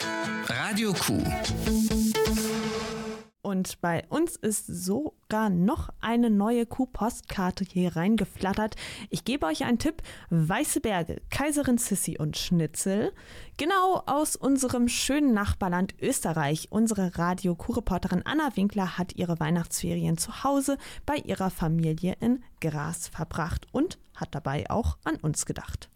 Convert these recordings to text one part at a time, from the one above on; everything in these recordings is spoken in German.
Radio Q. Und bei uns ist sogar noch eine neue Q-Postkarte hier reingeflattert. Ich gebe euch einen Tipp. Weiße Berge, Kaiserin Sissi und Schnitzel. Genau aus unserem schönen Nachbarland Österreich. Unsere Radio Q-Reporterin Anna Winkler hat ihre Weihnachtsferien zu Hause bei ihrer Familie in Gras verbracht und hat dabei auch an uns gedacht.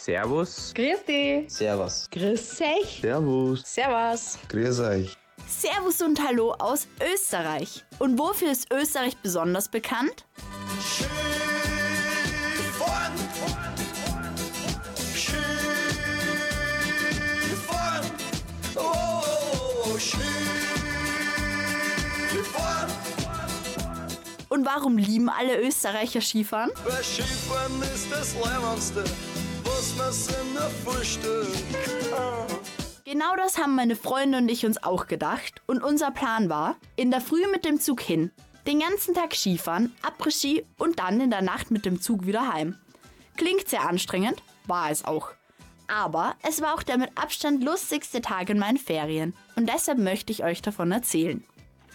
Servus. Grüß dich. Servus. Grüß euch. Servus. Servus. Grüß euch. Servus und Hallo aus Österreich. Und wofür ist Österreich besonders bekannt? Skifahren. Skifahren. Oh, Skifahren. Und warum lieben alle Österreicher Skifahren? Weil Skifahren ist das Leibendste, Genau das haben meine Freunde und ich uns auch gedacht. Und unser Plan war, in der Früh mit dem Zug hin, den ganzen Tag Skifahren, Après-Ski und dann in der Nacht mit dem Zug wieder heim. Klingt sehr anstrengend, war es auch. Aber es war auch der mit Abstand lustigste Tag in meinen Ferien. Und deshalb möchte ich euch davon erzählen.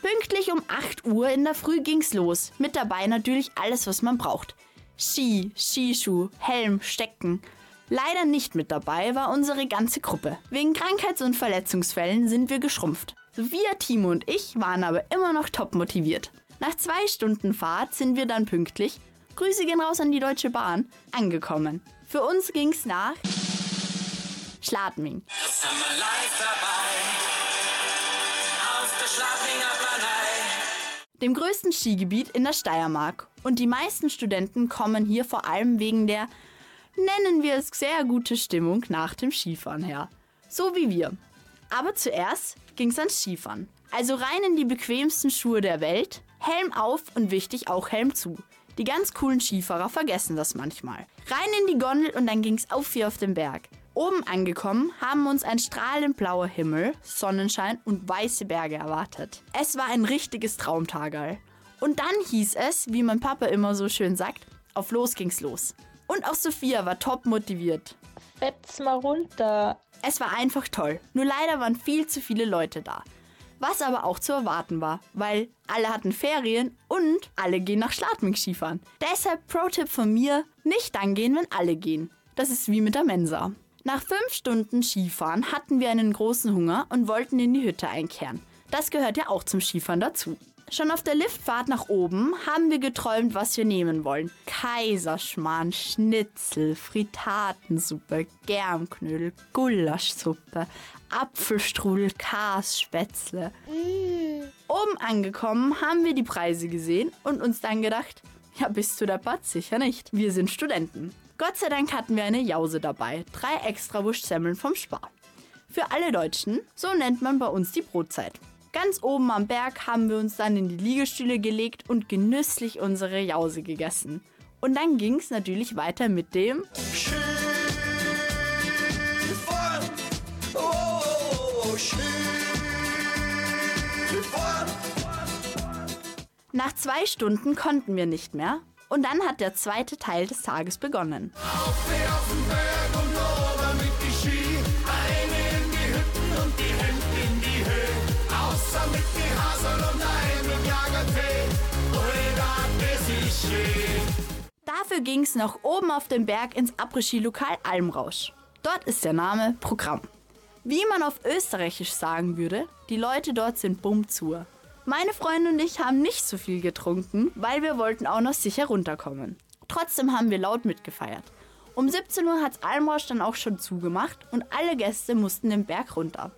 Pünktlich um 8 Uhr in der Früh ging's los. Mit dabei natürlich alles, was man braucht. Ski, Skischuh, Helm, Stecken. Leider nicht mit dabei war unsere ganze Gruppe. Wegen Krankheits- und Verletzungsfällen sind wir geschrumpft. Sophia, Timo und ich waren aber immer noch top motiviert. Nach zwei Stunden Fahrt sind wir dann pünktlich, Grüße gehen raus an die Deutsche Bahn, angekommen. Für uns ging's nach Schladming. Dem größten Skigebiet in der Steiermark. Und die meisten Studenten kommen hier vor allem wegen der nennen wir es sehr gute Stimmung nach dem Skifahren her. So wie wir. Aber zuerst ging's ans Skifahren. Also rein in die bequemsten Schuhe der Welt, Helm auf und wichtig auch Helm zu. Die ganz coolen Skifahrer vergessen das manchmal. Rein in die Gondel und dann ging's auf wie auf den Berg. Oben angekommen haben uns ein strahlend blauer Himmel, Sonnenschein und weiße Berge erwartet. Es war ein richtiges Traumtagerl. Und dann hieß es, wie mein Papa immer so schön sagt, auf los ging's los. Und auch Sophia war top motiviert. Fetz mal runter. Es war einfach toll. Nur leider waren viel zu viele Leute da. Was aber auch zu erwarten war, weil alle hatten Ferien und alle gehen nach Schladming Skifahren. Deshalb Pro-Tipp von mir, nicht dann gehen, wenn alle gehen. Das ist wie mit der Mensa. Nach fünf Stunden Skifahren hatten wir einen großen Hunger und wollten in die Hütte einkehren. Das gehört ja auch zum Skifahren dazu. Schon auf der Liftfahrt nach oben haben wir geträumt, was wir nehmen wollen. Kaiserschmarrn, Schnitzel, Fritatensuppe, Germknödel, Gulaschsuppe, Apfelstrudel, Kasspätzle. Oben angekommen haben wir die Preise gesehen und uns dann gedacht, ja, bist du deppert? Sicher nicht. Wir sind Studenten. Gott sei Dank hatten wir eine Jause dabei. Drei extra Wurstsemmeln vom Spar. Für alle Deutschen, so nennt man bei uns die Brotzeit. Ganz oben am Berg haben wir uns dann in die Liegestühle gelegt und genüsslich unsere Jause gegessen. Und dann ging es natürlich weiter mit dem Skifahren. Oh, Skifahren. Nach zwei Stunden konnten wir nicht mehr. Und dann hat der zweite Teil des Tages begonnen. Auf auf den Berg und ober Dafür ging es nach oben auf den Berg ins Après-Ski-Lokal Almrausch. Dort ist der Name Programm. Wie man auf Österreichisch sagen würde, die Leute dort sind bumm zur. Meine Freunde und ich haben nicht so viel getrunken, weil wir wollten auch noch sicher runterkommen. Trotzdem haben wir laut mitgefeiert. Um 17 Uhr hat's Almrausch dann auch schon zugemacht und alle Gäste mussten den Berg runter.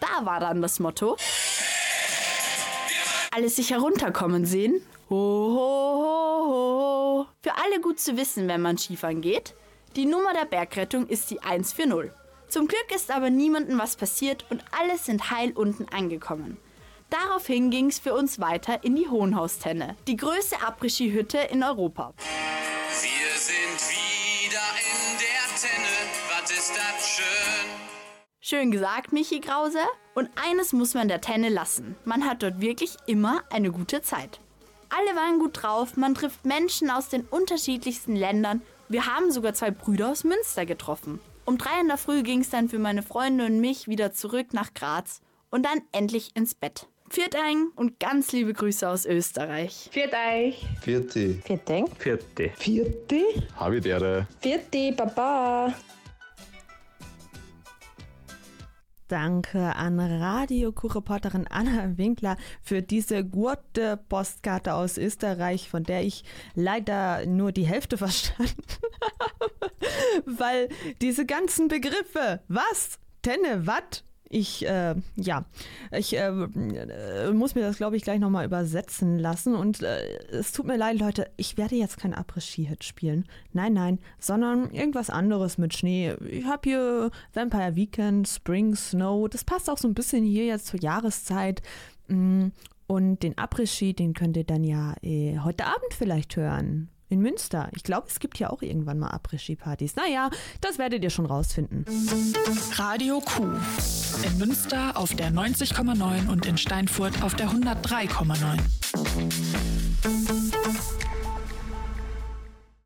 Da war dann das Motto: Alle sicher runterkommen sehen. Ho, ho, ho. Für alle gut zu wissen, wenn man Skifahren geht. Die Nummer der Bergrettung ist die 140. Zum Glück ist aber niemandem was passiert und alle sind heil unten angekommen. Daraufhin ging es für uns weiter in die Hohenhaustenne, die größte Après-Ski-Hütte in Europa. Wir sind wieder in der Tenne. Was ist das schön? Schön gesagt, Michi Krause. Und eines muss man der Tenne lassen. Man hat dort wirklich immer eine gute Zeit. Alle waren gut drauf, man trifft Menschen aus den unterschiedlichsten Ländern. Wir haben sogar zwei Brüder aus Münster getroffen. Um drei in der Früh ging es dann für meine Freunde und mich wieder zurück nach Graz und dann endlich ins Bett. Viert ein und ganz liebe Grüße aus Österreich. Viert euch. Vierte. Vierting. Vierte. Vierte. Habitäre. Vierte, Baba. Danke an Radio-Q-Reporterin Anna Winkler für diese gute Postkarte aus Österreich, von der ich leider nur die Hälfte verstanden habe. Weil diese ganzen Begriffe, was, Tenne, wat, ich, äh, ja, ich äh, äh, muss mir das, glaube ich, gleich nochmal übersetzen lassen. Und äh, es tut mir leid, Leute, ich werde jetzt kein Après-Ski-Hit spielen. Nein, nein, sondern irgendwas anderes mit Schnee. Ich habe hier Vampire Weekend, Spring, Snow. Das passt auch so ein bisschen hier jetzt zur Jahreszeit. Mm, Und den Après-Ski, den könnt ihr dann ja äh, heute Abend vielleicht hören. In Münster. Ich glaube, es gibt ja auch irgendwann mal Après-Ski-Partys. Naja, das werdet ihr schon rausfinden. Radio Q. In Münster auf der 90,9 und in Steinfurt auf der 103,9.